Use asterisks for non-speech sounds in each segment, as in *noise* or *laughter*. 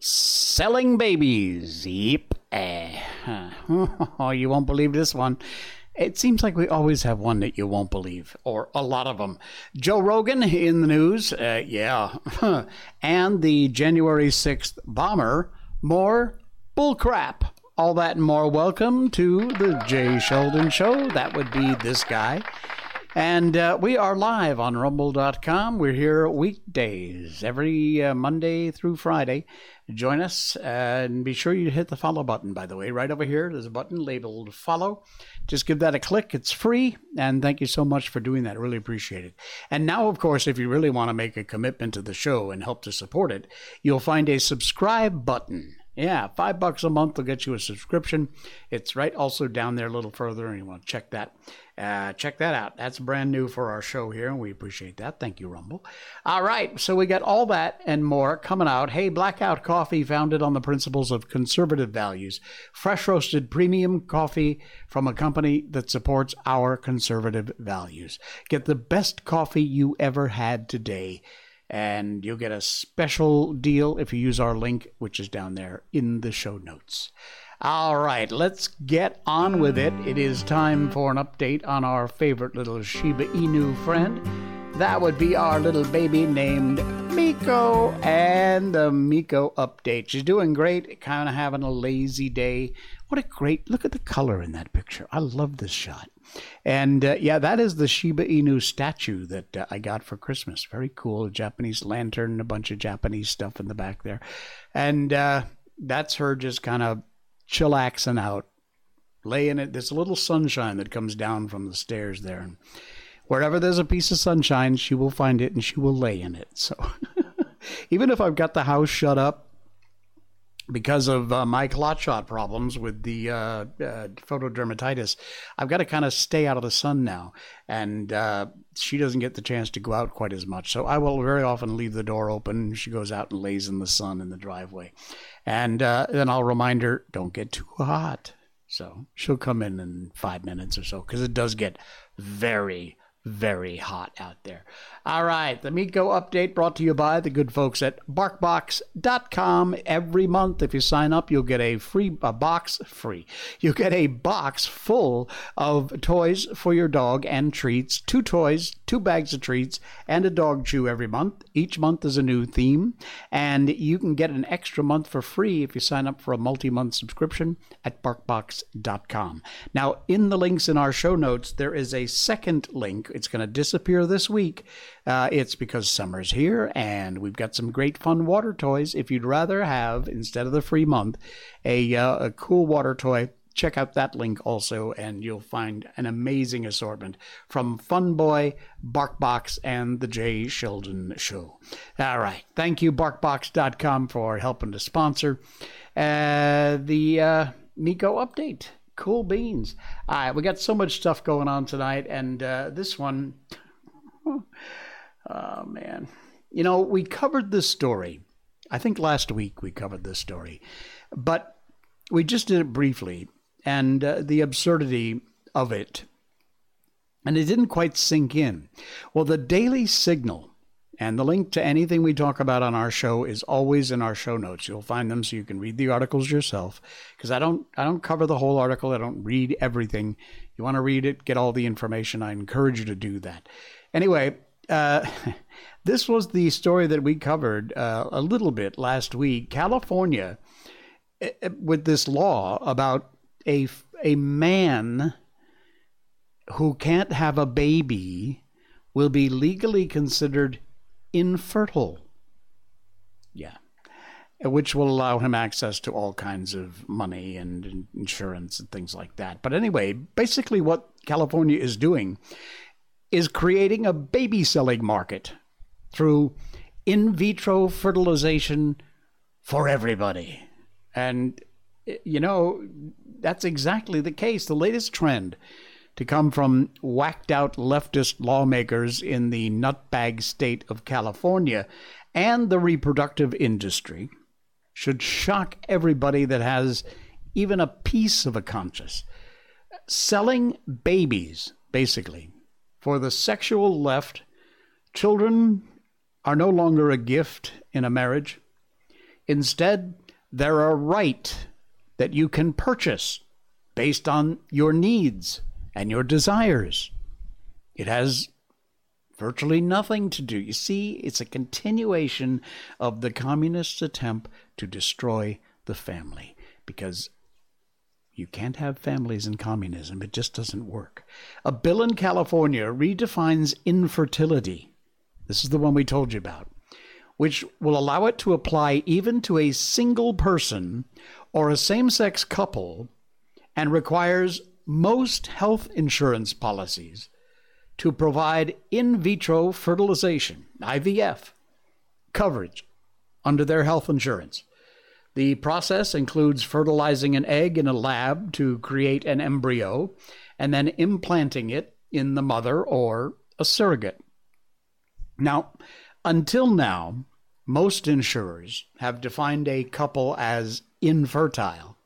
Selling babies. Yep. Oh, *laughs* you won't believe this one. It seems like we always have one that you won't believe, or a lot of them. Joe Rogan in the news, uh, yeah. *laughs* and the January 6th bomber, more bullcrap. All that and more. Welcome to the Jay Sheldon Show. That would be this guy. And uh, we are live on rumble.com. We're here weekdays, every uh, Monday through Friday. Join us and be sure you hit the follow button, by the way. Right over here, there's a button labeled follow. Just give that a click. It's free. And thank you so much for doing that. Really appreciate it. And now, of course, if you really want to make a commitment to the show and help to support it, you'll find a subscribe button. Yeah, five bucks a month will get you a subscription. It's right also down there a little further, and you want to check that. Uh, check that out. That's brand new for our show here, and we appreciate that. Thank you, Rumble. All right, so we got all that and more coming out. Hey, Blackout Coffee, founded on the principles of conservative values, fresh roasted premium coffee from a company that supports our conservative values. Get the best coffee you ever had today and you'll get a special deal if you use our link, which is down there in the show notes. All right, let's get on with it. It is time for an update on our favorite little Shiba Inu friend. That would be our little baby named Miko and the Miko update. She's doing great, kind of having a lazy day. What a great look at the color in that picture. I love this shot. And uh, yeah, that is the Shiba Inu statue that uh, I got for Christmas. Very cool. A Japanese lantern, a bunch of Japanese stuff in the back there. And uh, that's her just kind of chillaxing out, laying it. There's a little sunshine that comes down from the stairs there. And wherever there's a piece of sunshine, she will find it and she will lay in it. So *laughs* even if I've got the house shut up, because of uh, my clot shot problems with the uh, uh, photodermatitis, I've got to kind of stay out of the sun now. And uh, she doesn't get the chance to go out quite as much. So I will very often leave the door open. She goes out and lays in the sun in the driveway. And uh, then I'll remind her, don't get too hot. So she'll come in in five minutes or so because it does get very, very hot out there. All right, the Miko update brought to you by the good folks at BarkBox.com. Every month, if you sign up, you'll get a free a box free. You get a box full of toys for your dog and treats. Two toys, two bags of treats, and a dog chew every month. Each month is a new theme, and you can get an extra month for free if you sign up for a multi-month subscription at BarkBox.com. Now, in the links in our show notes, there is a second link. It's going to disappear this week uh, it's because summer's here and we've got some great fun water toys. If you'd rather have, instead of the free month, a, uh, a cool water toy, check out that link also, and you'll find an amazing assortment from Fun Funboy, BarkBox, and the Jay Sheldon Show. All right. Thank you, BarkBox.com, for helping to sponsor uh, the uh, Miko update. Cool beans. All right. We got so much stuff going on tonight, and uh, this one. Oh, man. You know, we covered this story. I think last week we covered this story, but we just did it briefly and uh, the absurdity of it. And it didn't quite sink in. Well, the Daily Signal and the link to anything we talk about on our show is always in our show notes. You'll find them so you can read the articles yourself because I don't I don't cover the whole article. I don't read everything. You want to read it, get all the information. I encourage you to do that. Anyway, uh, *laughs* this was the story that we covered uh, a little bit last week. California, eh, eh, with this law about a a man who can't have a baby will be legally considered infertile. Yeah. Which will allow him access to all kinds of money and insurance and things like that. But anyway, basically, what California is doing is creating a baby selling market through in vitro fertilization for everybody. And, you know, that's exactly the case. The latest trend to come from whacked out leftist lawmakers in the nutbag state of California and the reproductive industry should shock everybody that has even a piece of a conscience. Selling babies, basically. For the sexual left, children are no longer a gift in a marriage. Instead, they're a right that you can purchase based on your needs and your desires. It has virtually nothing to do. You see, it's a continuation of the communists' attempt to destroy the family because you can't have families in communism. It just doesn't work. A bill in California redefines infertility. This is the one we told you about, which will allow it to apply even to a single person or a same sex couple and requires most health insurance policies to provide in vitro fertilization, IVF, coverage under their health insurance. The process includes fertilizing an egg in a lab to create an embryo and then implanting it in the mother or a surrogate. Now, until now, most insurers have defined a couple as infertile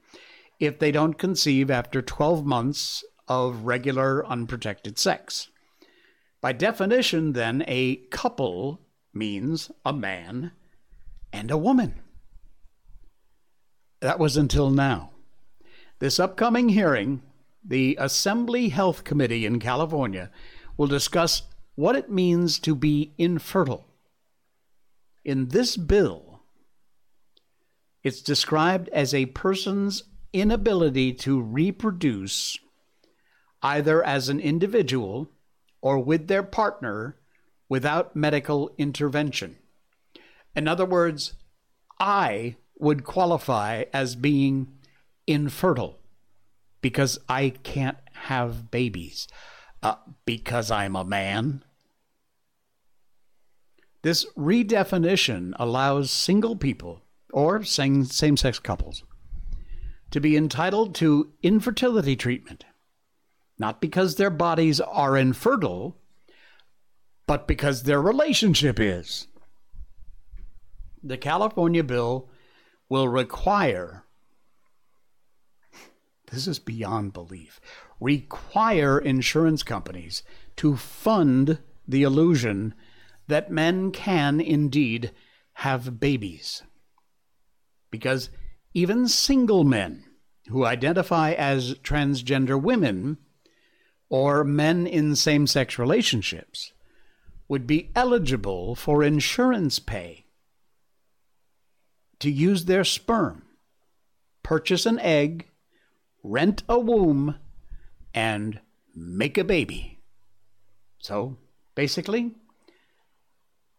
if they don't conceive after 12 months of regular unprotected sex. By definition, then, a couple means a man and a woman. That was until now. This upcoming hearing, the Assembly Health Committee in California will discuss what it means to be infertile. In this bill, it's described as a person's inability to reproduce either as an individual or with their partner without medical intervention. In other words, I would qualify as being infertile because I can't have babies. Uh, because I'm a man. This redefinition allows single people or same sex couples to be entitled to infertility treatment not because their bodies are infertile, but because their relationship is. The California bill will require, this is beyond belief, require insurance companies to fund the illusion that men can indeed have babies. Because even single men who identify as transgender women or men in same sex relationships would be eligible for insurance pay to use their sperm, purchase an egg, rent a womb, and make a baby. So basically,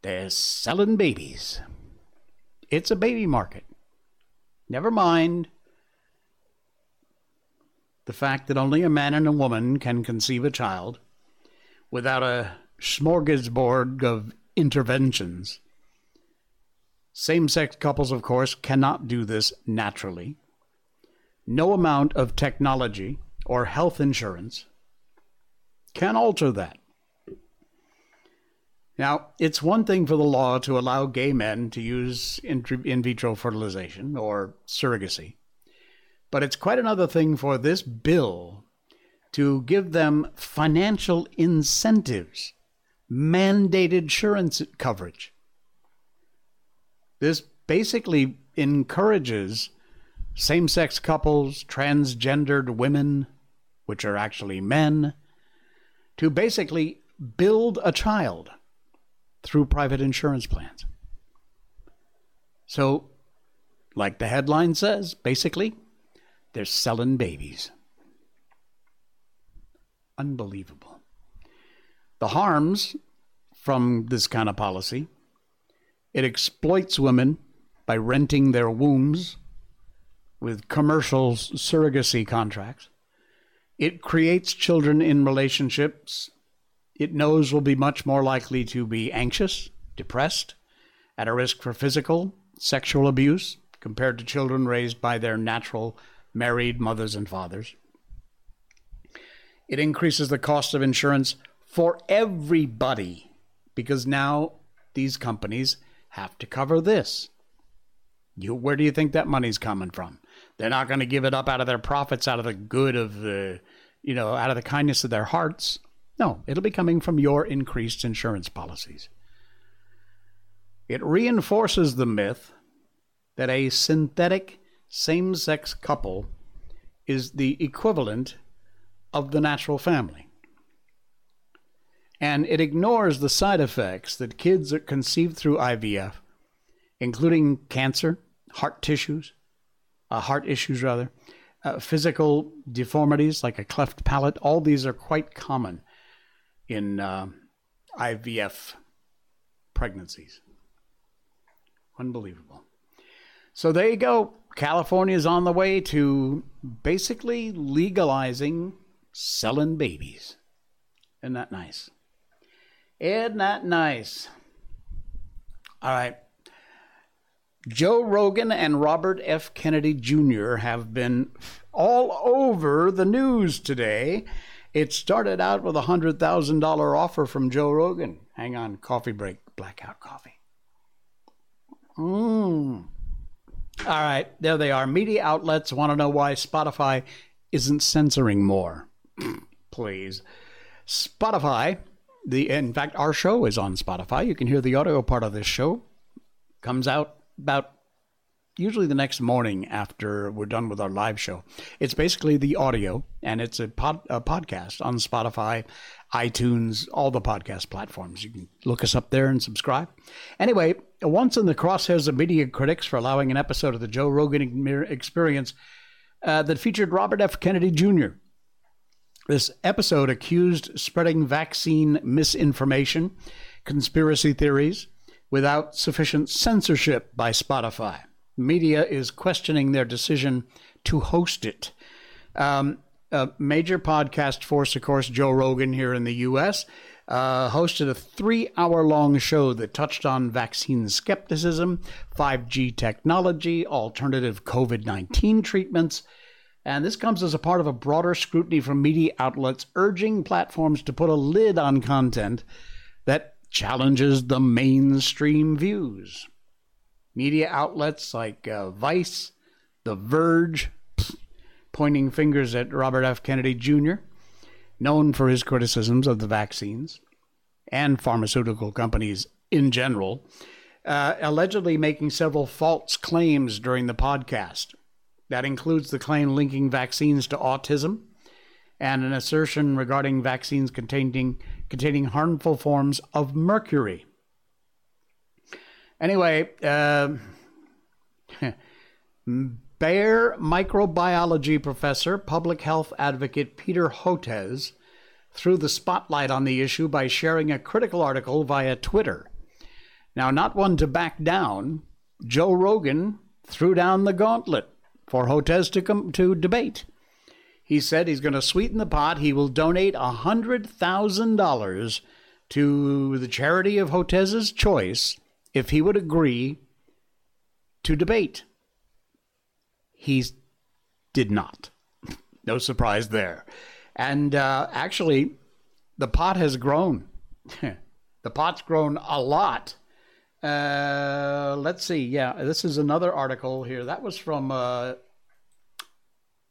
they're selling babies. It's a baby market. Never mind the fact that only a man and a woman can conceive a child without a smorgasbord of interventions. Same sex couples, of course, cannot do this naturally. No amount of technology or health insurance can alter that. Now, it's one thing for the law to allow gay men to use in, vitro fertilization or surrogacy. But it's quite another thing for this bill to give them financial incentives, mandated insurance coverage. This basically encourages same sex couples, transgendered women, which are actually men, to basically build a child through private insurance plans. So, like the headline says, basically, they're selling babies. Unbelievable. The harms from this kind of policy it exploits women by renting their wombs with commercial surrogacy contracts. It creates children in relationships it knows will be much more likely to be anxious, depressed, at a risk for physical, sexual abuse compared to children raised by their natural married mothers and fathers. It increases the cost of insurance for everybody because now these companies have to cover this. You, where do you think that money's coming from? They're not going to give it up out of their profits, out of the good of the, you know, out of the kindness of their hearts. No, it'll be coming from your increased insurance policies. It reinforces the myth that a synthetic same sex couple is the equivalent of the natural family. And it ignores the side effects that kids are conceived through IVF, including cancer, heart tissues, uh, heart issues rather, uh, physical deformities like a cleft palate. All these are quite common in uh, IVF pregnancies. Unbelievable. So there you go. California is on the way to basically legalizing selling babies. Isn't that nice? Isn't that nice? All right. Joe Rogan and Robert F. Kennedy Jr. have been all over the news today. It started out with a $100,000 offer from Joe Rogan. Hang on, coffee break, blackout coffee. Mmm. All right, there they are. Media outlets want to know why Spotify isn't censoring more. *clears throat* Please. Spotify, the in fact our show is on Spotify. You can hear the audio part of this show. Comes out about usually the next morning after we're done with our live show. It's basically the audio, and it's a, pod, a podcast on Spotify, iTunes, all the podcast platforms. You can look us up there and subscribe. Anyway, once in the crosshairs of media critics for allowing an episode of the Joe Rogan Experience uh, that featured Robert F. Kennedy Jr. This episode accused spreading vaccine misinformation, conspiracy theories, without sufficient censorship by Spotify. Media is questioning their decision to host it. Um, a major podcast force, of course, Joe Rogan here in the U.S., uh, hosted a three hour long show that touched on vaccine skepticism, 5G technology, alternative COVID 19 treatments. And this comes as a part of a broader scrutiny from media outlets urging platforms to put a lid on content that challenges the mainstream views. Media outlets like uh, Vice, The Verge, *sniffs* pointing fingers at Robert F. Kennedy Jr., known for his criticisms of the vaccines and pharmaceutical companies in general, uh, allegedly making several false claims during the podcast. That includes the claim linking vaccines to autism and an assertion regarding vaccines containing containing harmful forms of mercury. Anyway, uh, *laughs* Baylor microbiology professor, public health advocate Peter Hotez threw the spotlight on the issue by sharing a critical article via Twitter. Now, not one to back down, Joe Rogan threw down the gauntlet for Hotez to, come, to debate. He said he's going to sweeten the pot. He will donate $100,000 to the charity of Hotez's choice if he would agree to debate. He did not. *laughs* no surprise there. And uh, actually, the pot has grown. *laughs* the pot's grown a lot. Uh, let's see. Yeah, this is another article here. That was from uh,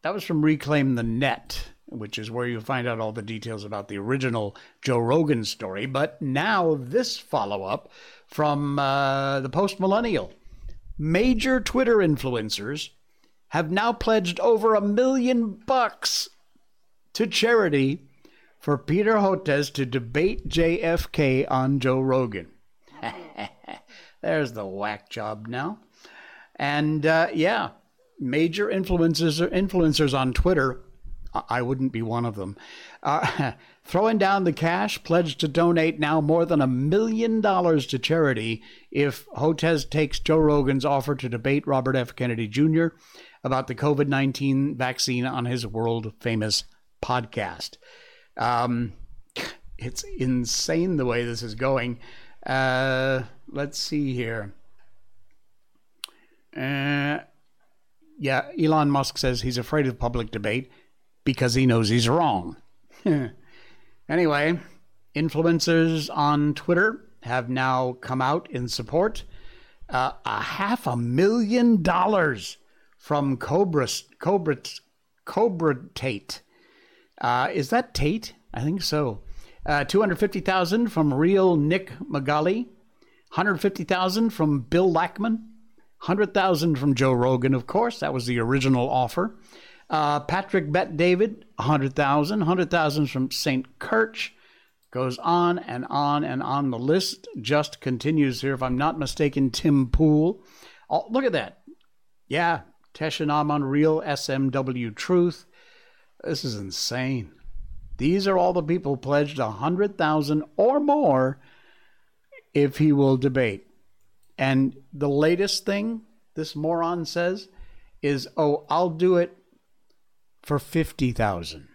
that was from Reclaim the Net, which is where you find out all the details about the original Joe Rogan story. But now this follow up from uh, the Post Millennial. Major Twitter influencers have now pledged over a million bucks to charity for Peter Hotez to debate JFK on Joe Rogan. *laughs* There's the whack job now. And uh, yeah, major influencers influencers on Twitter. I wouldn't be one of them. Uh, *laughs* throwing down the cash, pledged to donate now more than a million dollars to charity if Hotez takes Joe Rogan's offer to debate Robert F. Kennedy Jr. about the COVID 19 vaccine on his world famous podcast. Um, it's insane the way this is going. Uh, let's see here. Uh, yeah, Elon Musk says he's afraid of public debate because he knows he's wrong. *laughs* anyway, influencers on Twitter have now come out in support. Uh, a half a million dollars from Cobra, Cobra, Cobra Tate. Uh, is that Tate? I think so. Uh, 250,000 from real Nick Magali. 150,000 from Bill Ackman. 100,000 from Joe Rogan, of course. That was the original offer. Uh, Patrick Bet David, 100,000. 100,000 from St. Kirch. Goes on and on and on. The list just continues here. If I'm not mistaken, Tim Pool. Oh, look at that. Yeah, Teshin Amon, Real SMW Truth. This is insane. These are all the people pledged a hundred thousand or more if he will debate. And the latest thing this moron says is, "Oh, I'll do it for fifty thousand.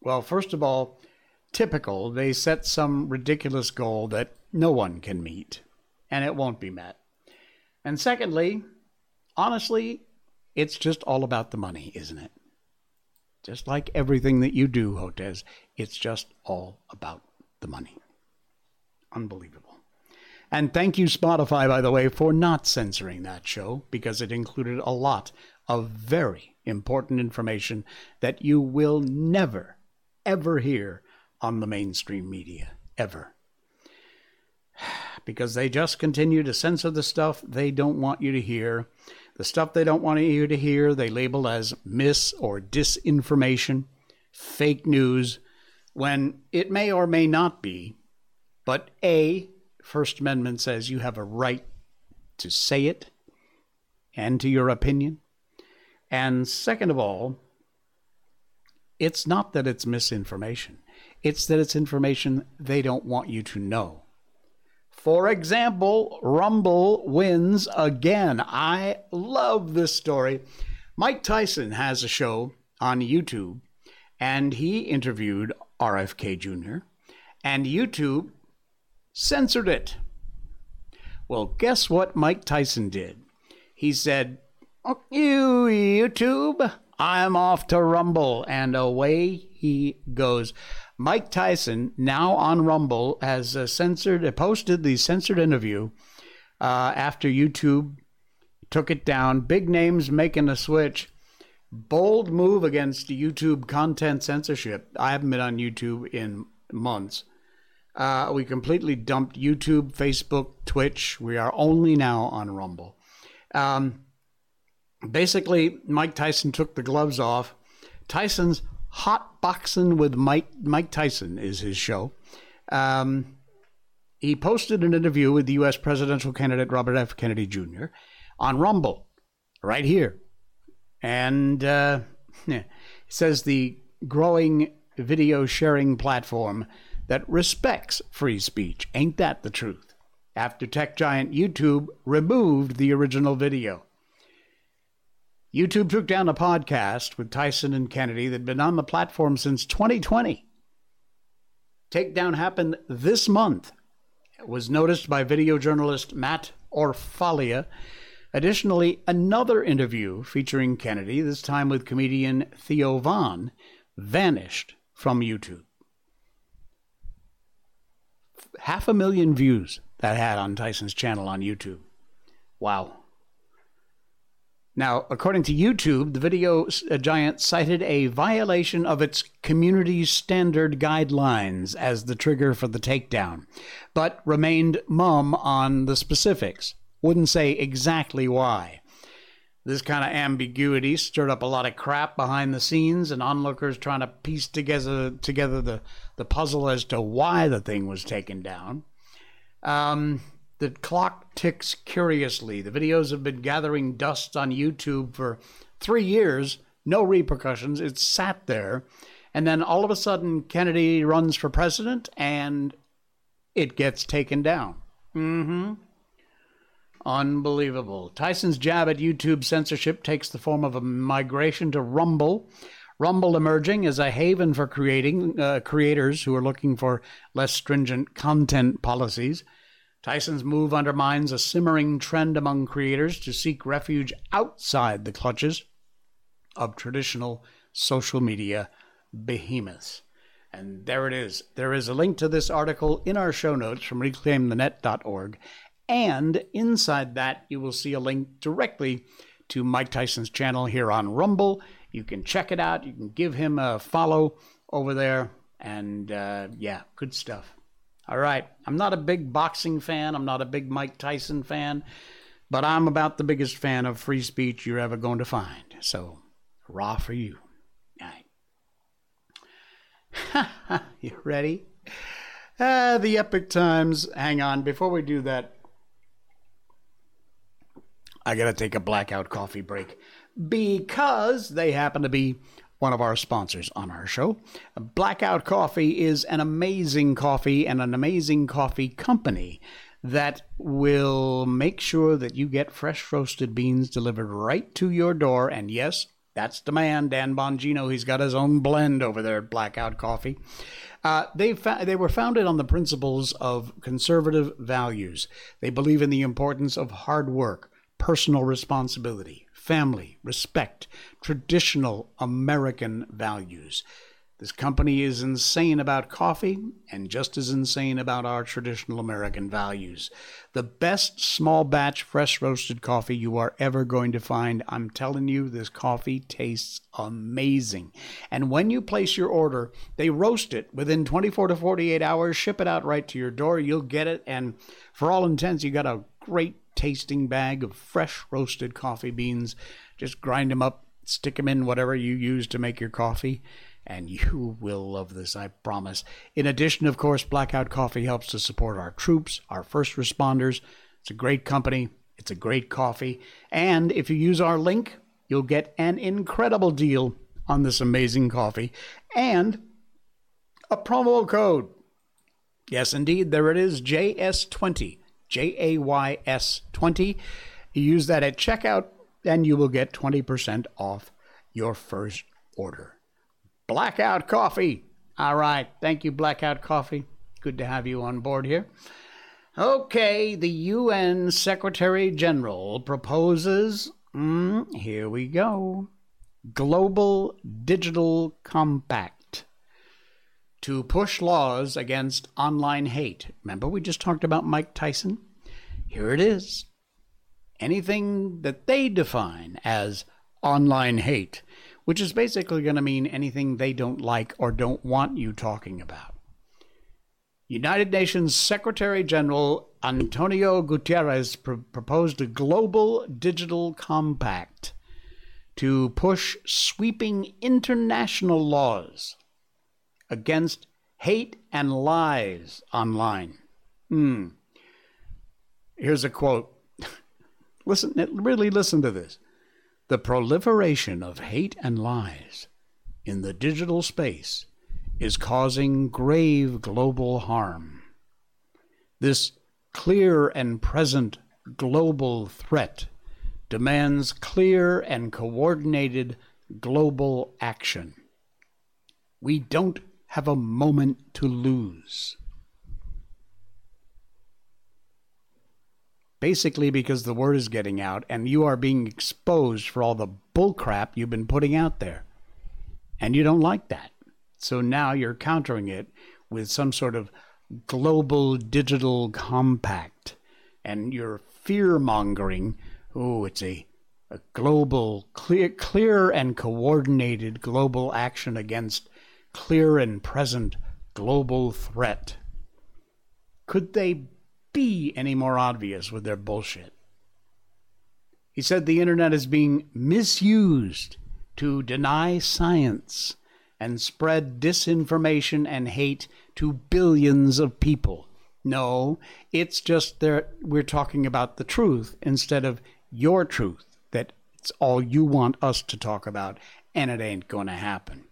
Well, first of all, typical. They set some ridiculous goal that no one can meet, and it won't be met. And secondly, honestly, it's just all about the money, isn't it? Just like everything that you do, Hotez, it's just all about the money. Unbelievable. And thank you, Spotify, by the way, for not censoring that show because it included a lot of very important information that you will never, ever hear on the mainstream media. Ever. *sighs* Because they just continue to censor the stuff they don't want you to hear the stuff they don't want you to hear, they label as mis or disinformation, fake news, when it may or may not be. But A, First Amendment says you have a right to say it and to your opinion. And second of all, it's not that it's misinformation, it's that it's information they don't want you to know. For example, Rumble wins again. I love this story. Mike Tyson has a show on YouTube, and he interviewed RFK Jr., and YouTube censored it. Well, guess what Mike Tyson did? He said, You YouTube, I'm off to Rumble. And away he goes. Mike Tyson, now on Rumble, has uh, censored, uh, posted the censored interview uh, after YouTube took it down. Big names making a switch. Bold move against YouTube content censorship. I haven't been on YouTube in months. Uh, we completely dumped YouTube, Facebook, Twitch. We are only now on Rumble. Um, basically, Mike Tyson took the gloves off. Tyson's Hot Boxing with Mike Mike Tyson is his show. Um, he posted an interview with the U.S. presidential candidate Robert F. Kennedy Jr. on Rumble, right here, and uh, *laughs* says the growing video sharing platform that respects free speech. Ain't that the truth? After tech giant YouTube removed the original video. YouTube took down a podcast with Tyson and Kennedy that had been on the platform since 2020. Takedown happened this month. It was noticed by video journalist Matt Orfalea. Additionally, another interview featuring Kennedy, this time with comedian Theo Von, vanished from YouTube. Half a million views that had on Tyson's channel on YouTube. Wow. Now, according to YouTube, the video giant cited a violation of its community standard guidelines as the trigger for the takedown, but remained mum on the specifics. Wouldn't say exactly why. This kind of ambiguity stirred up a lot of crap behind the scenes, and onlookers trying to piece together together the, the puzzle as to why the thing was taken down. Um, the clock ticks curiously. The videos have been gathering dust on YouTube for three years, no repercussions. It's sat there. And then all of a sudden, Kennedy runs for president and it gets taken down. Mm hmm. Unbelievable. Tyson's jab at YouTube censorship takes the form of a migration to Rumble. Rumble emerging as a haven for creating uh, creators who are looking for less stringent content policies. Tyson's move undermines a simmering trend among creators to seek refuge outside the clutches of traditional social media behemoths. And there it is. There is a link to this article in our show notes from reclaimthenet.org. And inside that, you will see a link directly to Mike Tyson's channel here on Rumble. You can check it out. You can give him a follow over there. And uh, yeah, good stuff. All right. I'm not a big boxing fan. I'm not a big Mike Tyson fan, but I'm about the biggest fan of free speech you're ever going to find. So, raw for you. All right. *laughs* you ready? Ah, the Epoch Times. Hang on. Before we do that, I got to take a blackout coffee break because they happen to be one of our sponsors on our show. Blackout Coffee is an amazing coffee and an amazing coffee company that will make sure that you get fresh roasted beans delivered right to your door. And yes, that's the man, Dan Bongino. He's got his own blend over there at Blackout Coffee. Uh, they fa- they were founded on the principles of conservative values. They believe in the importance of hard work, personal responsibility, family, respect, traditional American values. This company is insane about coffee and just as insane about our traditional American values. The best small batch fresh roasted coffee you are ever going to find. I'm telling you, this coffee tastes amazing. And when you place your order, they roast it within 24 to 48 hours, ship it out right to your door. You'll get it. And for all intents, you got a great tasting bag of fresh roasted coffee beans. Just grind them up, stick them in whatever you use to make your coffee, and you *laughs* will love this, I promise. In addition, of course, Blackout Coffee helps to support our troops, our first responders. It's a great company, it's a great coffee, and if you use our link, you'll get an incredible deal on this amazing coffee and a promo code. Yes, indeed, there it is JS20. J A Y S 20. You use that at checkout, and you will get 20% off your first order. Blackout Coffee. All right. Thank you, Blackout Coffee. Good to have you on board here. Okay, the UN Secretary General proposes, mm, here we go, Global Digital Compact to push laws against online hate. Remember, we just talked about Mike Tyson? Here it is. Anything that they define as online hate, which is basically going to mean anything they don't like or don't want you talking about. United Nations Secretary General Antonio Guterres pr- proposed a global digital compact to push sweeping international laws against hate and lies online. Hmm. Here's a quote. *laughs* listen, really listen to this. The proliferation of hate and lies in the digital space is causing grave global harm. This clear and present global threat demands clear and coordinated global action. We don't have a moment to lose. Basically, because the word is getting out and you are being exposed for all the bullcrap you've been putting out there. And you don't like that. So now you're countering it with some sort of global digital compact. And you're fear mongering. Oh, it's a, a global, clear, clear and coordinated global action against clear and present global threat. Could they be any more obvious with their bullshit? He said the internet is being misused to deny science and spread disinformation and hate to billions of people. No, it's just that we're talking about the truth instead of your truth, that it's all you want us to talk about, and it ain't going to happen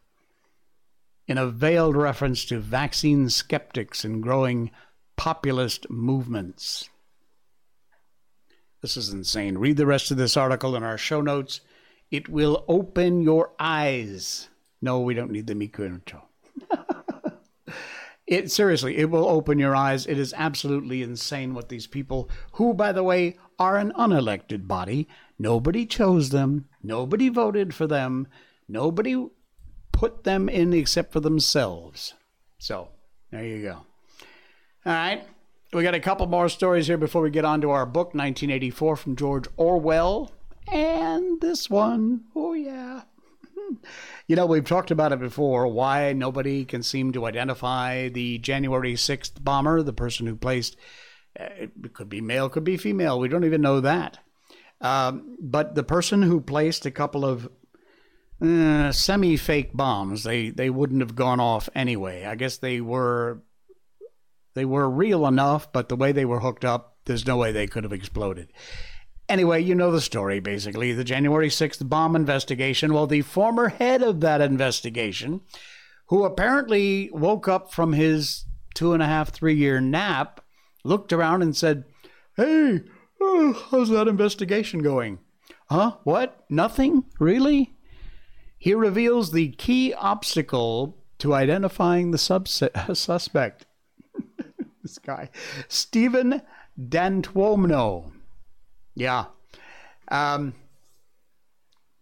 in a veiled reference to vaccine skeptics and growing populist movements. This is insane. Read the rest of this article in our show notes. It will open your eyes. No, we don't need the Miko *laughs* it seriously, it will open your eyes. It is absolutely insane what these people, who by the way are an unelected body, nobody chose them, nobody voted for them, nobody put them in except for themselves. So, there you go. All right. We got a couple more stories here before we get on to our book, 1984 from George Orwell. and this one. Oh, yeah. *laughs* You know, we've talked about it before why nobody can seem to identify the January 6th bomber, the person who placed, uh, it could be male, could be female. We don't even know that. Um, but the person who placed a couple of uh, semi fake bombs, they, they wouldn't have gone off anyway. I guess they were they were real enough, but the way they were hooked up, there's no way they could have exploded. Anyway, you know the story basically. The January 6th bomb investigation. Well, the former head of that investigation, who apparently woke up from his two and a half, three year nap, looked around and said, Hey, oh, how's that investigation going? Huh? What? Nothing? Really? He reveals the key obstacle to identifying the *laughs* suspect. This guy, Stephen D'Antuono. Yeah. Um,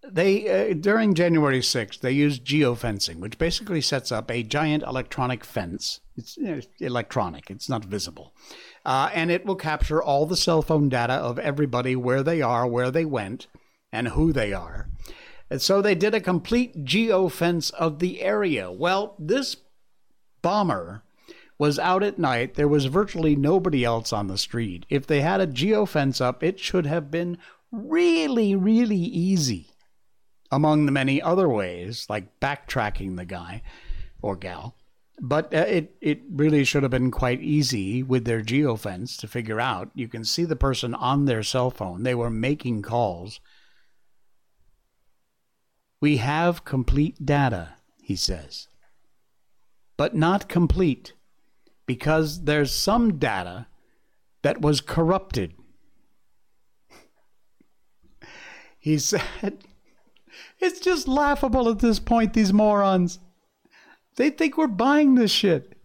they uh, during January 6th they used geofencing, which basically sets up a giant electronic fence. It's, electronic; it's not visible, uh, and it will capture all the cell phone data of everybody, where they are, where they went, and who they are. And so they did a complete geofence of the area. Well, this bomber was out at night. There was virtually nobody else on the street. If they had a geofence up, it should have been really, really easy, among the many other ways, like backtracking the guy or gal. But uh, it, it really should have been quite easy with their geofence to figure out. You can see the person on their cell phone. They were making calls. We have complete data, he says, but not complete because there's some data that was corrupted. *laughs* He said, It's just laughable at this point, these morons. They think we're buying this shit.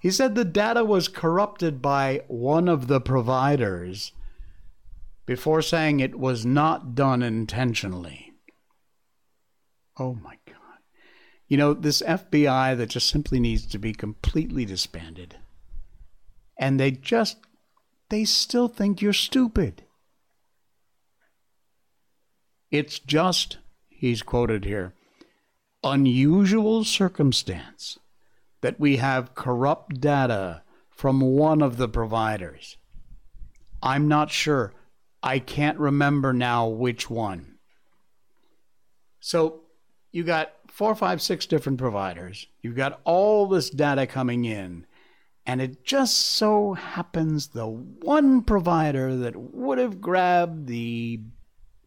He said the data was corrupted by one of the providers before saying it was not done intentionally. Oh my you know, this FBI that just simply needs to be completely disbanded. And they just, they still think you're stupid. It's just, he's quoted here, unusual circumstance that we have corrupt data from one of the providers. I'm not sure. I can't remember now which one. So you got four, five, six different providers. You've got all this data coming in, and it just so happens the one provider that would have grabbed the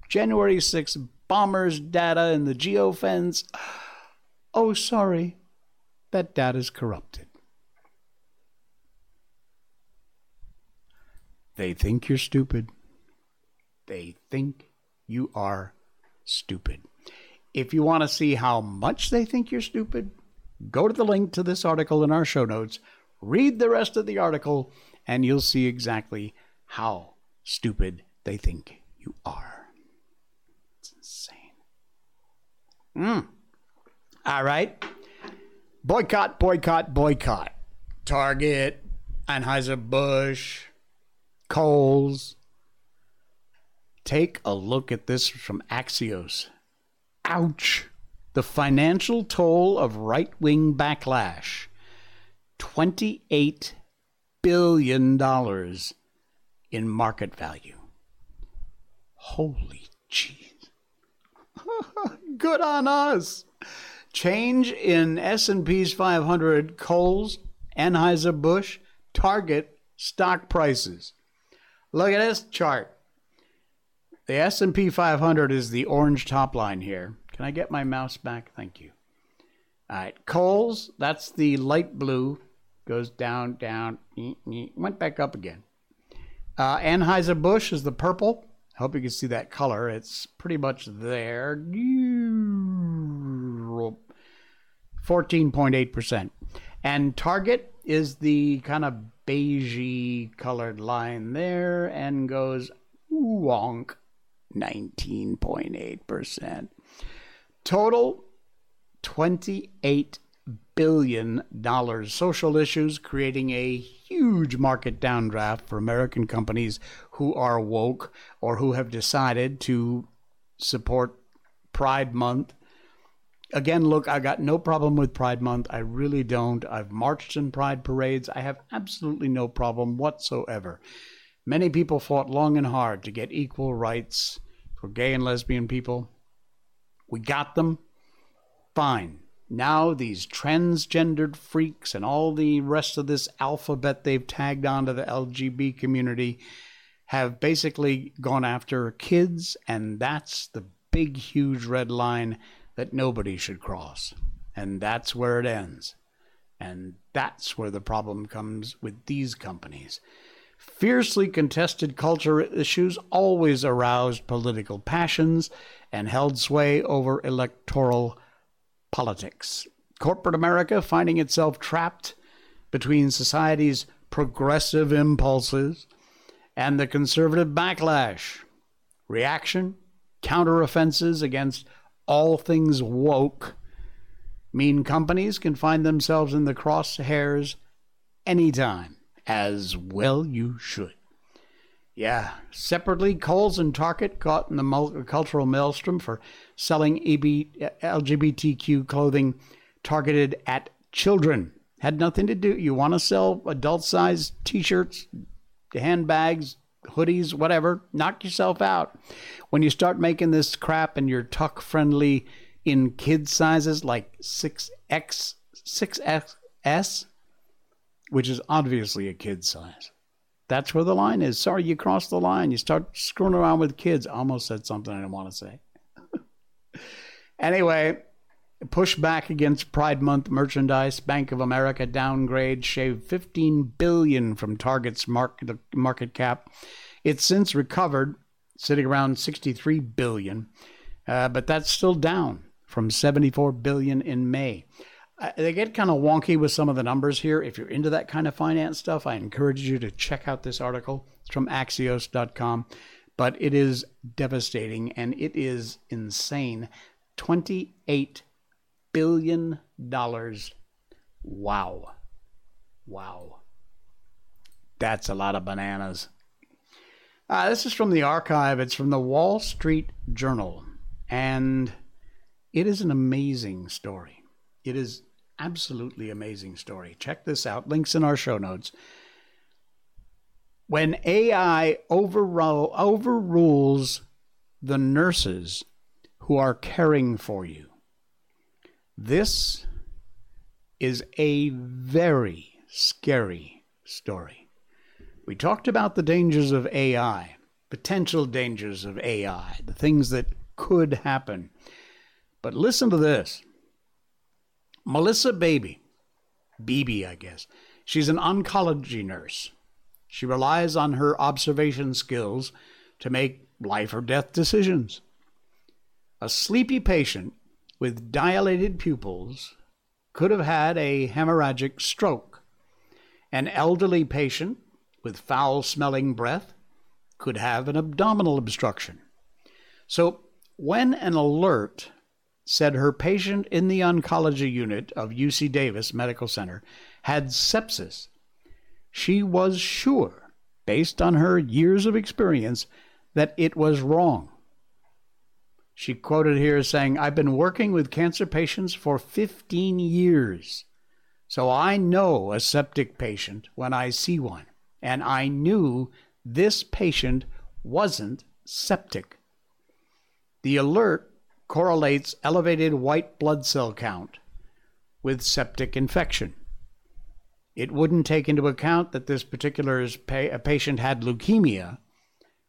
January 6 bombers data in the geofence. *sighs* Oh, sorry, that data is corrupted. They think you're stupid. They think you are stupid. If you want to see how much they think you're stupid, go to the link to this article in our show notes, read the rest of the article, and you'll see exactly how stupid they think you are. It's insane. Mm. All right. Boycott, boycott, boycott. Target, Anheuser-Busch, Kohl's. Take a look at this from Axios. Ouch. The financial toll of right wing backlash $28 billion in market value. Holy jeez. *laughs* Good on us. Change in S&P's 500 Kohl's, Anheuser-Busch, Target stock prices. Look at this chart. The S&P 500 is the orange top line here. Can I get my mouse back? Thank you. All right, Kohl's, that's the light blue, goes down, down, went back up again. Uh, Anheuser-Busch is the purple. I hope you can see that color. It's pretty much there. 14.8%. And Target is the kind of beigey colored line there and goes wonk 19.8%. Total $28 billion. Social issues creating a huge market downdraft for American companies who are woke or who have decided to support Pride Month. Again, look, I got no problem with Pride Month. I really don't. I've marched in Pride parades. I have absolutely no problem whatsoever. Many people fought long and hard to get equal rights for gay and lesbian people. We got them. Fine. Now, these transgendered freaks and all the rest of this alphabet they've tagged onto the LGB community have basically gone after kids, and that's the big, huge red line that nobody should cross. And that's where it ends. And that's where the problem comes with these companies. Fiercely contested culture issues always aroused political passions and held sway over electoral politics. Corporate America finding itself trapped between society's progressive impulses and the conservative backlash, reaction, counteroffenses against all things woke mean companies can find themselves in the crosshairs anytime, as well you should. Yeah, separately, Kohl's and Target caught in the cultural maelstrom for selling LGBTQ clothing targeted at children. Had nothing to do. You want to sell adult sized t shirts, handbags, hoodies, whatever, knock yourself out. When you start making this crap and you're tuck friendly in kid sizes like 6X, 6XS, which is obviously a kid size that's where the line is. Sorry, you crossed the line. You start screwing around with kids. I almost said something I didn't want to say. *laughs* anyway, push back against Pride Month merchandise. Bank of America downgrade, shaved 15 billion from Target's market market cap. It's since recovered, sitting around 63 billion, uh, but that's still down from 74 billion in May they get kind of wonky with some of the numbers here. If you're into that kind of finance stuff, I encourage you to check out this article. It's from axios.com, but it is devastating and it is insane. $28 billion. Wow. Wow. That's a lot of bananas. Uh, this is from the archive. It's from the Wall Street Journal. And it is an amazing story. It is absolutely amazing story. Check this out. Links in our show notes. When AI overru- overrules the nurses who are caring for you, this is a very scary story. We talked about the dangers of AI, potential dangers of AI, the things that could happen. But listen to this. Melissa Baby, Beebe, I guess. She's an oncology nurse. She relies on her observation skills to make life or death decisions. A sleepy patient with dilated pupils could have had a hemorrhagic stroke. An elderly patient with foul smelling breath could have an abdominal obstruction. So, when an alert said her patient in the oncology unit of UC Davis Medical Center had sepsis. She was sure, based on her years of experience, that it was wrong. She quoted here saying, I've been working with cancer patients for 15 years, so I know a septic patient when I see one, and I knew this patient wasn't septic. The alert correlates elevated white blood cell count with septic infection. It wouldn't take into account that this particular pa- patient had leukemia,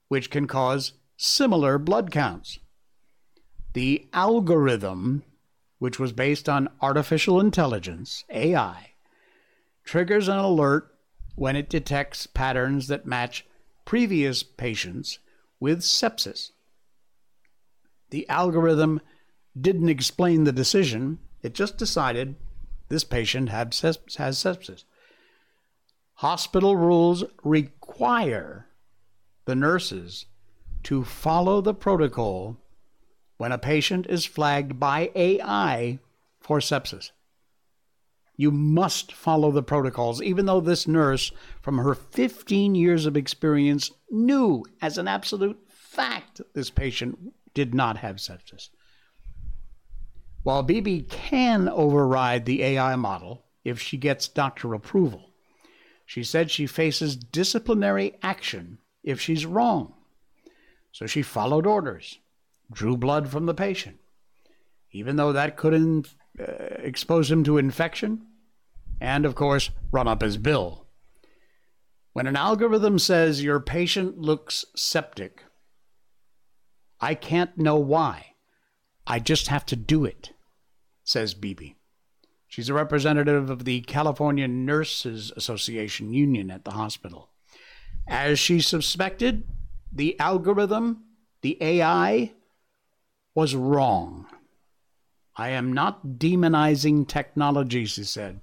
which can cause similar blood counts. The algorithm, which was based on artificial intelligence, AI, triggers an alert when it detects patterns that match previous patients with sepsis. The algorithm didn't explain the decision, it just decided this patient had has sepsis. Hospital rules require the nurses to follow the protocol when a patient is flagged by AI for sepsis. You must follow the protocols, even though this nurse, from her 15 years of experience, knew as an absolute fact this patient did not have sepsis. While Beebe can override the AI model if she gets doctor approval, she said she faces disciplinary action if she's wrong. So she followed orders, drew blood from the patient, even though that could in, uh, expose him to infection and, of course, run up his bill. When an algorithm says your patient looks septic, I can't know why. I just have to do it, says Beebe. She's a representative of the California Nurses Association union at the hospital. As she suspected, the algorithm, the AI, was wrong. I am not demonizing technology, she said,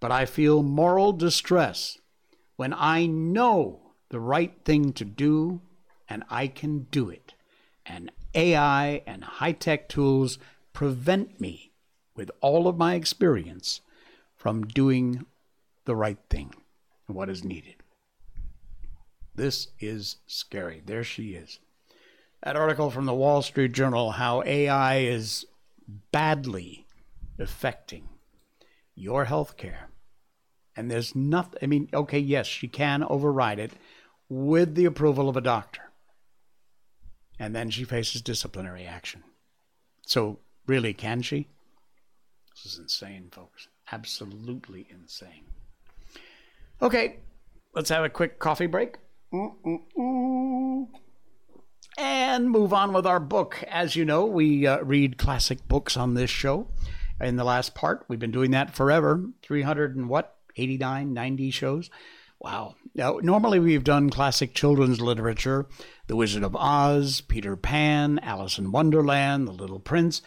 but I feel moral distress when I know the right thing to do and I can do it. And AI and high tech tools prevent me, with all of my experience, from doing the right thing and what is needed. This is scary. There she is. That article from the Wall Street Journal how AI is badly affecting your health care. And there's nothing, I mean, okay, yes, she can override it with the approval of a doctor. And then she faces disciplinary action. So, really, can she? This is insane, folks. Absolutely insane. Okay, let's have a quick coffee break. Mm-mm-mm and move on with our book. As you know, we uh, read classic books on this show. In the last part, we've been doing that forever 300 and what? 89, 90 shows. Wow. Now, normally we've done classic children's literature The Wizard of Oz, Peter Pan, Alice in Wonderland, The Little Prince.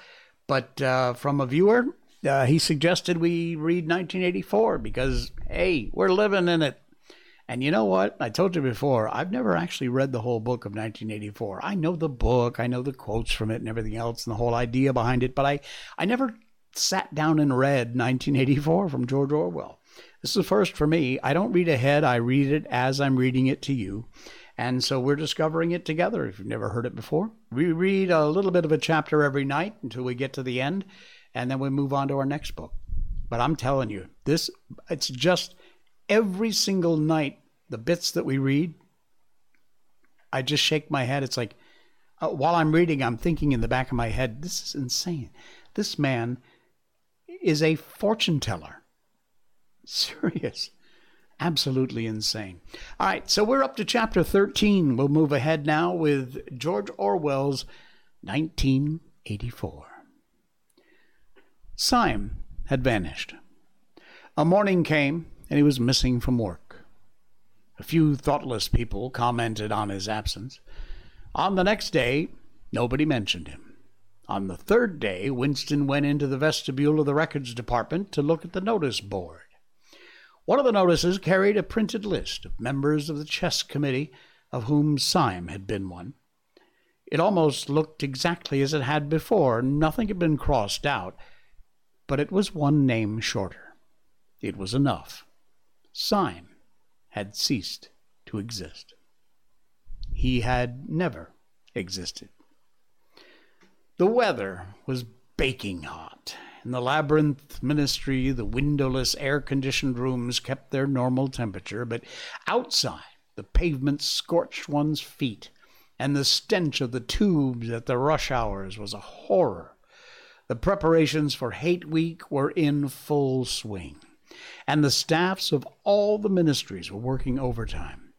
But uh, from a viewer, uh, he suggested we read 1984 because, hey, we're living in it. And you know what? I told you before, I've never actually read the whole book of 1984. I know the book, I know the quotes from it and everything else and the whole idea behind it, but I, I never sat down and read 1984 from George Orwell. This is the first for me. I don't read ahead, I read it as I'm reading it to you. And so we're discovering it together if you've never heard it before. We read a little bit of a chapter every night until we get to the end, and then we move on to our next book. But I'm telling you, this it's just every single night the bits that we read, I just shake my head. It's like uh, while I'm reading, I'm thinking in the back of my head, this is insane. This man is a fortune teller. Serious. Absolutely insane. All right, so we're up to chapter 13. We'll move ahead now with George Orwell's 1984. Syme had vanished. A morning came, and he was missing from work. A few thoughtless people commented on his absence. On the next day, nobody mentioned him. On the third day, Winston went into the vestibule of the records department to look at the notice board. One of the notices carried a printed list of members of the chess committee, of whom Syme had been one. It almost looked exactly as it had before. Nothing had been crossed out, but it was one name shorter. It was enough. Syme had ceased to exist. He had never existed. The weather was baking hot. In the labyrinth ministry, the windowless, air conditioned rooms kept their normal temperature, but outside, the pavement scorched one's feet, and the stench of the tubes at the rush hours was a horror. The preparations for Hate Week were in full swing and the staffs of all the ministries were working overtime.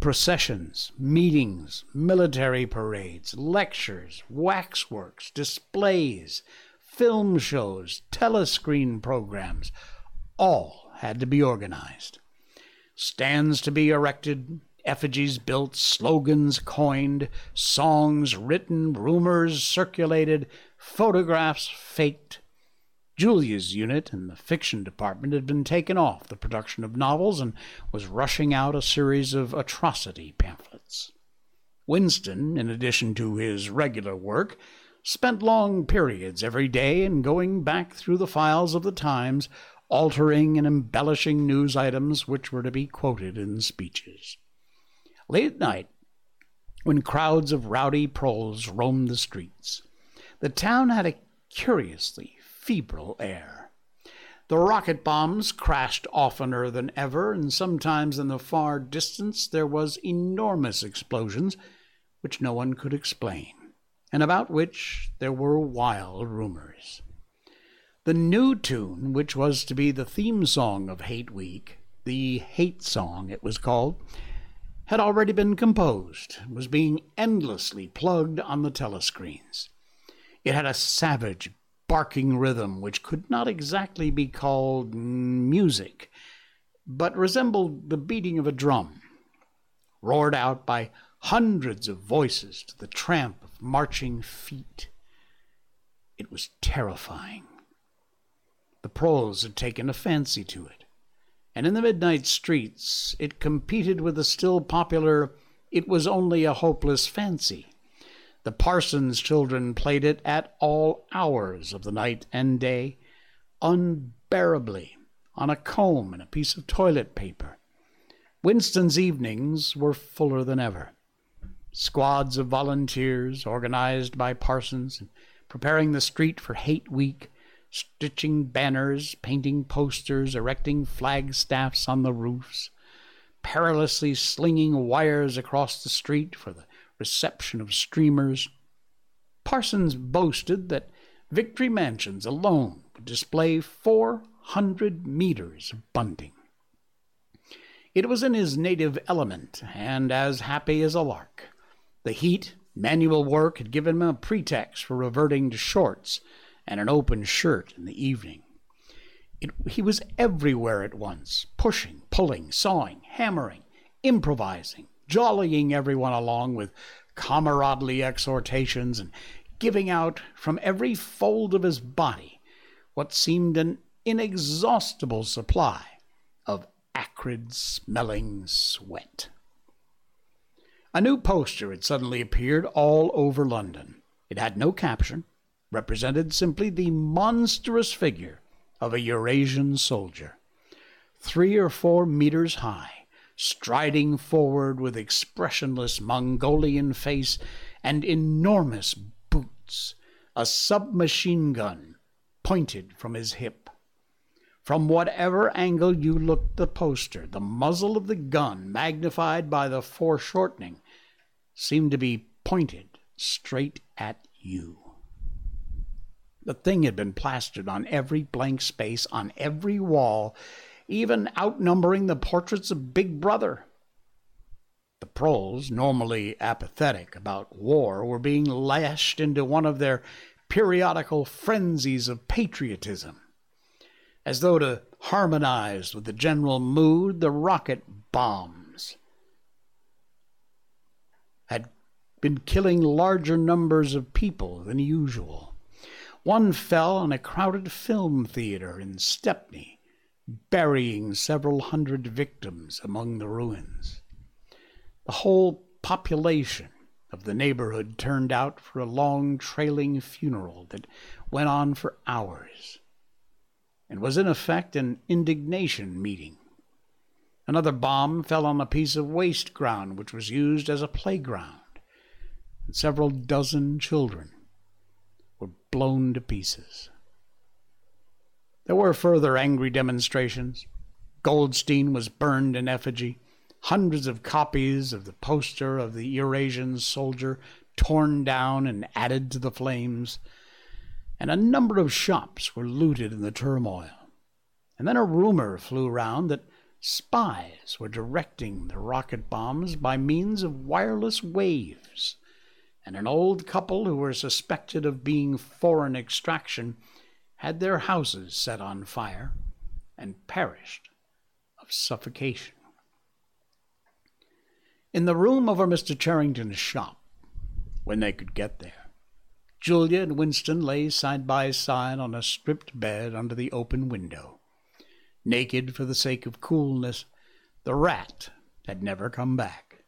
Processions, meetings, military parades, lectures, waxworks, displays, film shows, telescreen programs, all had to be organized. Stands to be erected, effigies built, slogans coined, songs written, rumors circulated, photographs faked, Julia's unit in the fiction department had been taken off the production of novels and was rushing out a series of atrocity pamphlets. Winston, in addition to his regular work, spent long periods every day in going back through the files of the Times, altering and embellishing news items which were to be quoted in speeches. Late at night, when crowds of rowdy proles roamed the streets, the town had a curiously febrile air. The rocket bombs crashed oftener than ever, and sometimes in the far distance there was enormous explosions which no one could explain, and about which there were wild rumors. The new tune, which was to be the theme song of Hate Week, the Hate Song it was called, had already been composed, was being endlessly plugged on the telescreens. It had a savage, barking rhythm which could not exactly be called music, but resembled the beating of a drum, roared out by hundreds of voices to the tramp marching feet. It was terrifying. The proles had taken a fancy to it, and in the midnight streets it competed with the still popular It Was Only a Hopeless Fancy. The Parsons' children played it at all hours of the night and day, unbearably, on a comb and a piece of toilet paper. Winston's evenings were fuller than ever. Squads of volunteers, organized by Parsons, preparing the street for Hate Week, stitching banners, painting posters, erecting flagstaffs on the roofs, perilously slinging wires across the street for the reception of streamers. Parsons boasted that Victory Mansions alone would display 400 meters of bunting. It was in his native element and as happy as a lark. The heat, manual work had given him a pretext for reverting to shorts and an open shirt in the evening. It, he was everywhere at once, pushing, pulling, sawing, hammering, improvising, jollying everyone along with comradely exhortations, and giving out from every fold of his body what seemed an inexhaustible supply of acrid smelling sweat. A new poster had suddenly appeared all over London. It had no caption, represented simply the monstrous figure of a Eurasian soldier, three or four meters high, striding forward with expressionless Mongolian face and enormous boots, a submachine gun pointed from his hip. From whatever angle you looked the poster, the muzzle of the gun, magnified by the foreshortening, seemed to be pointed straight at you. The thing had been plastered on every blank space, on every wall, even outnumbering the portraits of Big Brother. The proles, normally apathetic about war, were being lashed into one of their periodical frenzies of patriotism. As though to harmonize with the general mood, the rocket bombs had been killing larger numbers of people than usual. One fell on a crowded film theater in Stepney, burying several hundred victims among the ruins. The whole population of the neighborhood turned out for a long trailing funeral that went on for hours and was in effect an indignation meeting. Another bomb fell on a piece of waste ground which was used as a playground, and several dozen children were blown to pieces. There were further angry demonstrations. Goldstein was burned in effigy. Hundreds of copies of the poster of the Eurasian soldier torn down and added to the flames. And a number of shops were looted in the turmoil. And then a rumor flew round that spies were directing the rocket bombs by means of wireless waves and an old couple who were suspected of being foreign extraction had their houses set on fire and perished of suffocation. In the room over Mr. Charrington's shop, when they could get there, Julia and Winston lay side by side on a stripped bed under the open window. Naked for the sake of coolness, the rat had never come back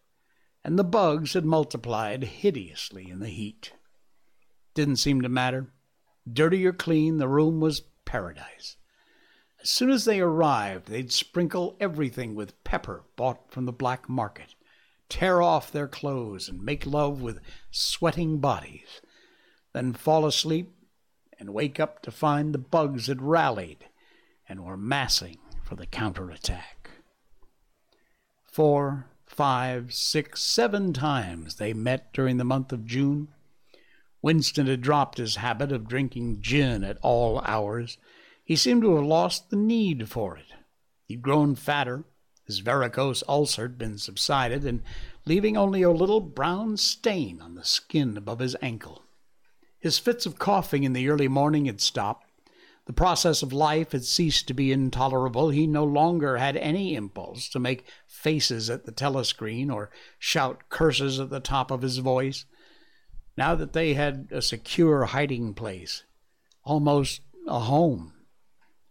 and the bugs had multiplied hideously in the heat. Didn't seem to matter. Dirty or clean, the room was paradise. As soon as they arrived, they'd sprinkle everything with pepper bought from the black market, tear off their clothes, and make love with sweating bodies, then fall asleep and wake up to find the bugs had rallied and were massing for the counterattack. Four, five, six, seven times they met during the month of June. Winston had dropped his habit of drinking gin at all hours he seemed to have lost the need for it. He'd grown fatter, his varicose ulcer had been subsided, and leaving only a little brown stain on the skin above his ankle. His fits of coughing in the early morning had stopped. The process of life had ceased to be intolerable. He no longer had any impulse to make faces at the telescreen or shout curses at the top of his voice. Now that they had a secure hiding place, almost a home,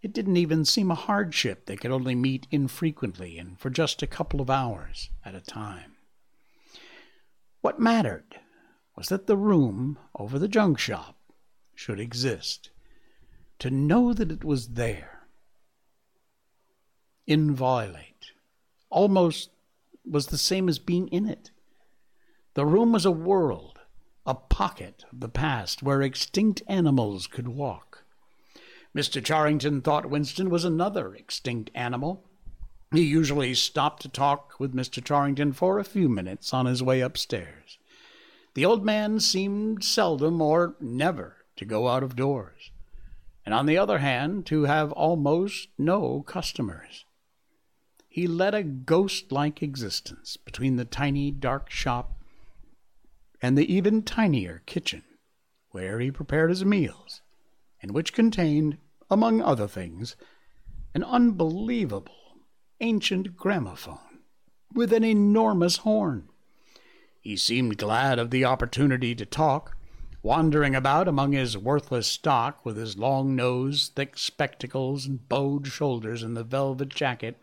it didn't even seem a hardship they could only meet infrequently and for just a couple of hours at a time. What mattered was that the room over the junk shop should exist. To know that it was there, inviolate, almost was the same as being in it. The room was a world, a pocket of the past where extinct animals could walk Mr. Charrington thought Winston was another extinct animal. He usually stopped to talk with Mr. Charrington for a few minutes on his way upstairs. The old man seemed seldom or never to go out of doors, and on the other hand, to have almost no customers. He led a ghost like existence between the tiny dark shop and the even tinier kitchen, where he prepared his meals and which contained, among other things, an unbelievable ancient gramophone with an enormous horn. He seemed glad of the opportunity to talk, wandering about among his worthless stock with his long nose, thick spectacles, and bowed shoulders in the velvet jacket.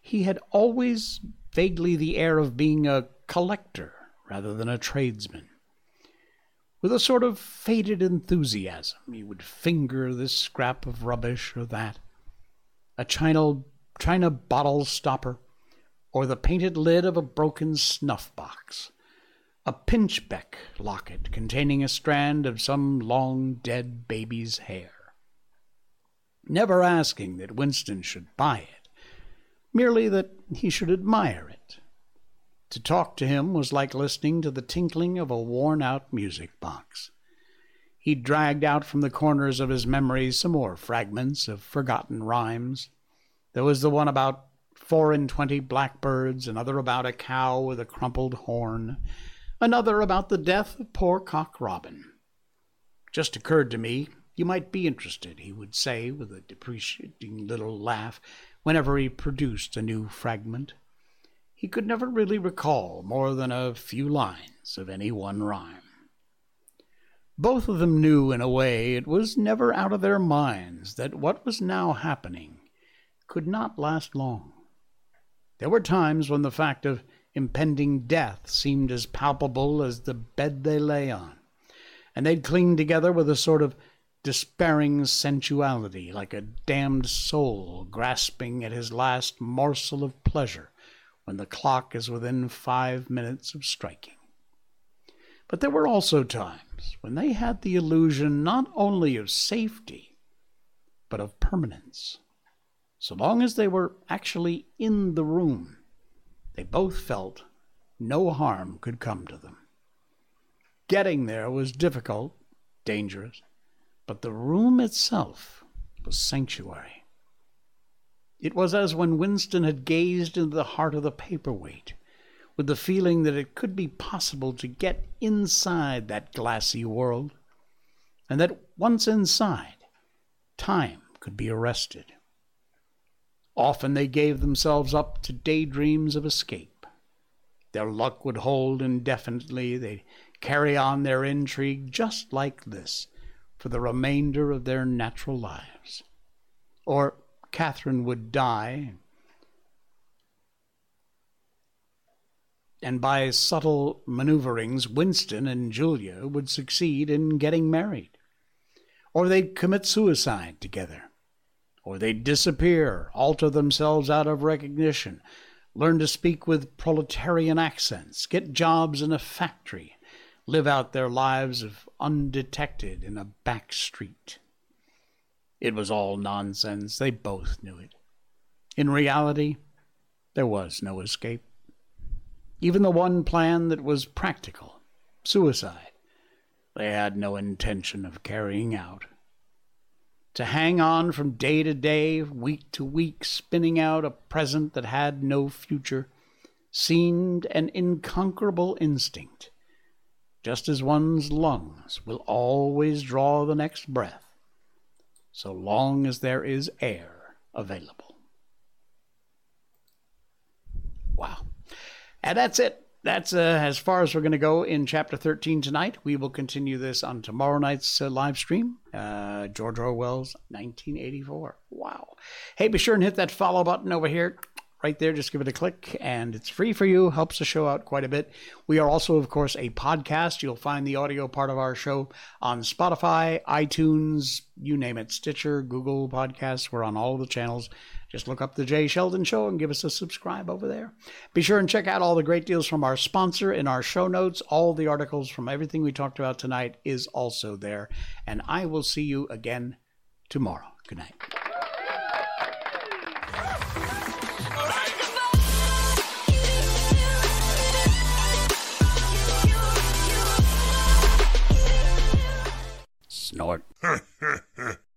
He had always vaguely the air of being a collector rather than a tradesman. With a sort of faded enthusiasm, he would finger this scrap of rubbish or that, a china, china bottle stopper, or the painted lid of a broken snuff box, a pinchbeck locket containing a strand of some long dead baby's hair. Never asking that Winston should buy it, merely that he should admire it to talk to him was like listening to the tinkling of a worn out music box. He dragged out from the corners of his memory some more fragments of forgotten rhymes. There was the one about four and twenty blackbirds, another about a cow with a crumpled horn, another about the death of poor Cock Robin. Just occurred to me you might be interested, he would say with a deprecating little laugh whenever he produced a new fragment he could never really recall more than a few lines of any one rhyme. Both of them knew, in a way, it was never out of their minds that what was now happening could not last long. There were times when the fact of impending death seemed as palpable as the bed they lay on, and they'd cling together with a sort of despairing sensuality, like a damned soul grasping at his last morsel of pleasure when the clock is within five minutes of striking. But there were also times when they had the illusion not only of safety, but of permanence. So long as they were actually in the room, they both felt no harm could come to them. Getting there was difficult, dangerous, but the room itself was sanctuary. It was as when Winston had gazed into the heart of the paperweight, with the feeling that it could be possible to get inside that glassy world, and that once inside, time could be arrested. Often they gave themselves up to daydreams of escape. Their luck would hold indefinitely. They'd carry on their intrigue just like this for the remainder of their natural lives. Or Katharine would die. and by subtle maneuverings, Winston and Julia would succeed in getting married. Or they'd commit suicide together. Or they'd disappear, alter themselves out of recognition, learn to speak with proletarian accents, get jobs in a factory, live out their lives of undetected in a back street. It was all nonsense. They both knew it. In reality, there was no escape. Even the one plan that was practical, suicide, they had no intention of carrying out. To hang on from day to day, week to week, spinning out a present that had no future, seemed an inconquerable instinct, just as one's lungs will always draw the next breath, so long as there is air available. Wow. And that's it. That's uh, as far as we're going to go in chapter 13 tonight. We will continue this on tomorrow night's uh, live stream. Uh, George Orwell's 1984. Wow. Hey, be sure and hit that follow button over here right there. Just give it a click, and it's free for you. Helps the show out quite a bit. We are also, of course, a podcast. You'll find the audio part of our show on Spotify, iTunes, you name it, Stitcher, Google Podcasts. We're on all the channels. Just look up The Jay Sheldon Show and give us a subscribe over there. Be sure and check out all the great deals from our sponsor in our show notes. All the articles from everything we talked about tonight is also there. And I will see you again tomorrow. Good night. Snort. *laughs*